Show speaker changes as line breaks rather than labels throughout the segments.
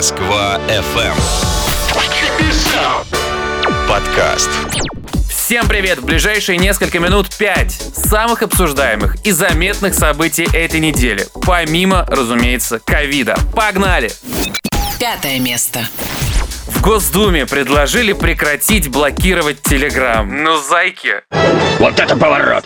Москва FM. Подкаст.
Всем привет! В ближайшие несколько минут 5 самых обсуждаемых и заметных событий этой недели. Помимо, разумеется, ковида. Погнали!
Пятое место.
В Госдуме предложили прекратить блокировать Телеграм. Ну, зайки.
Вот это поворот!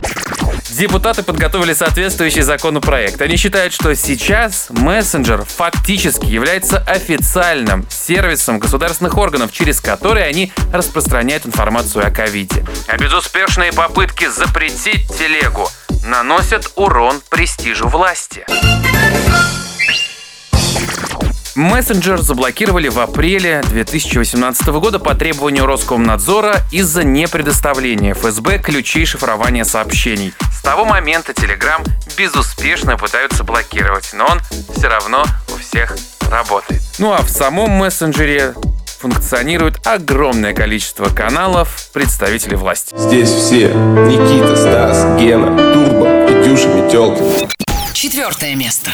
Депутаты подготовили соответствующий законопроект. Они считают, что сейчас мессенджер фактически является официальным сервисом государственных органов, через который они распространяют информацию о ковиде. А безуспешные попытки запретить телегу наносят урон престижу власти. Мессенджер заблокировали в апреле 2018 года по требованию Роскомнадзора из-за непредоставления ФСБ ключей шифрования сообщений. С того момента Telegram безуспешно пытаются блокировать, но он все равно у всех работает. Ну а в самом мессенджере функционирует огромное количество каналов представителей власти.
Здесь все. Никита, Стас, Гена, Турбо, Петюша, Метелка.
Четвертое место.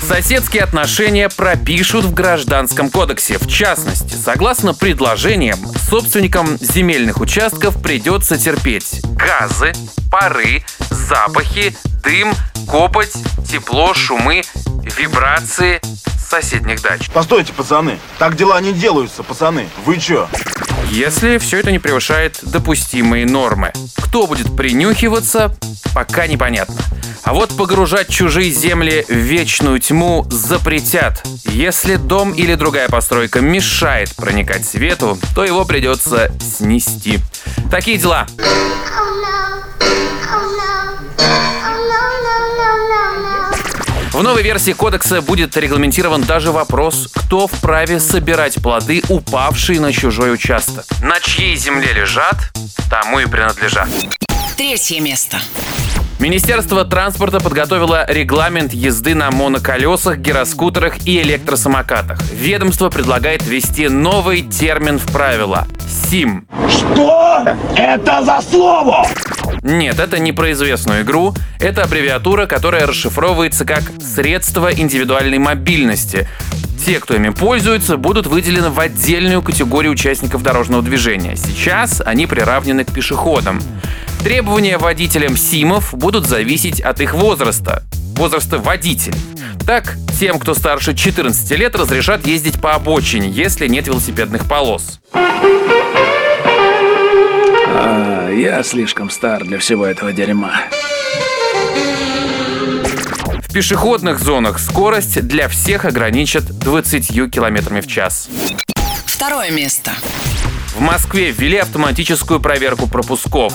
Соседские отношения пропишут в Гражданском кодексе. В частности, согласно предложениям, собственникам земельных участков придется терпеть газы, пары, запахи, дым, копоть, тепло, шумы, вибрации соседних дач.
Постойте, пацаны. Так дела не делаются, пацаны. Вы чё?
Если все это не превышает допустимые нормы. Кто будет принюхиваться, пока непонятно. А вот погружать чужие земли в вечную тьму запретят. Если дом или другая постройка мешает проникать свету, то его придется снести. Такие дела. В новой версии кодекса будет регламентирован даже вопрос, кто вправе собирать плоды, упавшие на чужой участок. На чьей земле лежат, тому и принадлежат.
Третье место.
Министерство транспорта подготовило регламент езды на моноколесах, гироскутерах и электросамокатах. Ведомство предлагает ввести новый термин в правила – СИМ.
Что это за слово?
Нет, это не про известную игру. Это аббревиатура, которая расшифровывается как «средство индивидуальной мобильности». Те, кто ими пользуются, будут выделены в отдельную категорию участников дорожного движения. Сейчас они приравнены к пешеходам. Требования водителям СИМов будут зависеть от их возраста, возраста водителей. Так, тем, кто старше 14 лет, разрешат ездить по обочине, если нет велосипедных полос.
Я слишком стар для всего этого дерьма.
В пешеходных зонах скорость для всех ограничат 20 км в час.
Второе место.
В Москве ввели автоматическую проверку пропусков.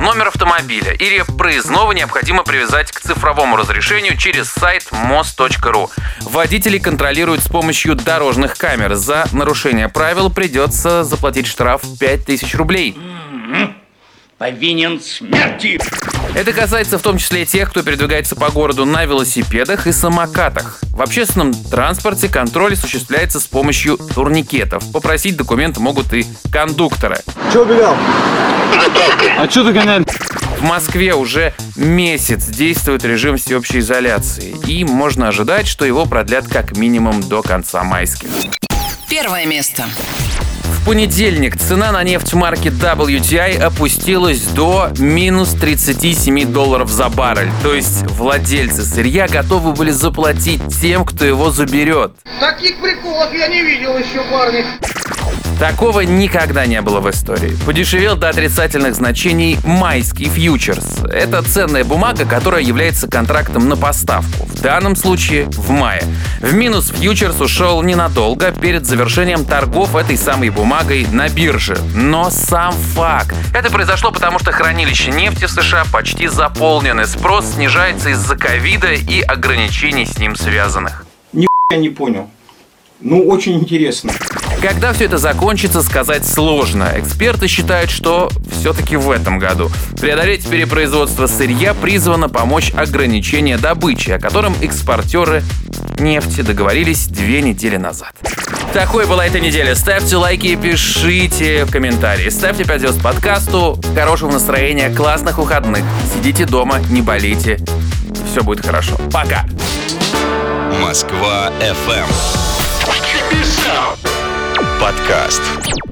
Номер автомобиля или проездного необходимо привязать к цифровому разрешению через сайт мост.ру. Водители контролируют с помощью дорожных камер. За нарушение правил придется заплатить штраф 5000 рублей.
Повинен смерти!
Это касается в том числе тех, кто передвигается по городу на велосипедах и самокатах. В общественном транспорте контроль осуществляется с помощью турникетов. Попросить документы могут и кондукторы.
Чё убегал?
В Москве уже месяц действует режим всеобщей изоляции, и можно ожидать, что его продлят как минимум до конца майских.
Первое место.
Понедельник цена на нефть марки WTI опустилась до минус 37 долларов за баррель. То есть владельцы сырья готовы были заплатить тем, кто его заберет.
Таких приколов я не видел еще, парни.
Такого никогда не было в истории. Подешевел до отрицательных значений майский фьючерс. Это ценная бумага, которая является контрактом на поставку. В данном случае в мае. В минус фьючерс ушел ненадолго перед завершением торгов этой самой бумагой на бирже. Но сам факт. Это произошло потому, что хранилища нефти в США почти заполнены. Спрос снижается из-за ковида и ограничений с ним связанных.
Я не понял. Ну, очень интересно.
Когда все это закончится, сказать сложно. Эксперты считают, что все-таки в этом году. Преодолеть перепроизводство сырья призвано помочь ограничение добычи, о котором экспортеры нефти договорились две недели назад. Такой была эта неделя. Ставьте лайки и пишите в комментарии. Ставьте 5 звезд подкасту. Хорошего настроения, классных выходных. Сидите дома, не болейте. Все будет хорошо. Пока.
Москва FM. Подкаст.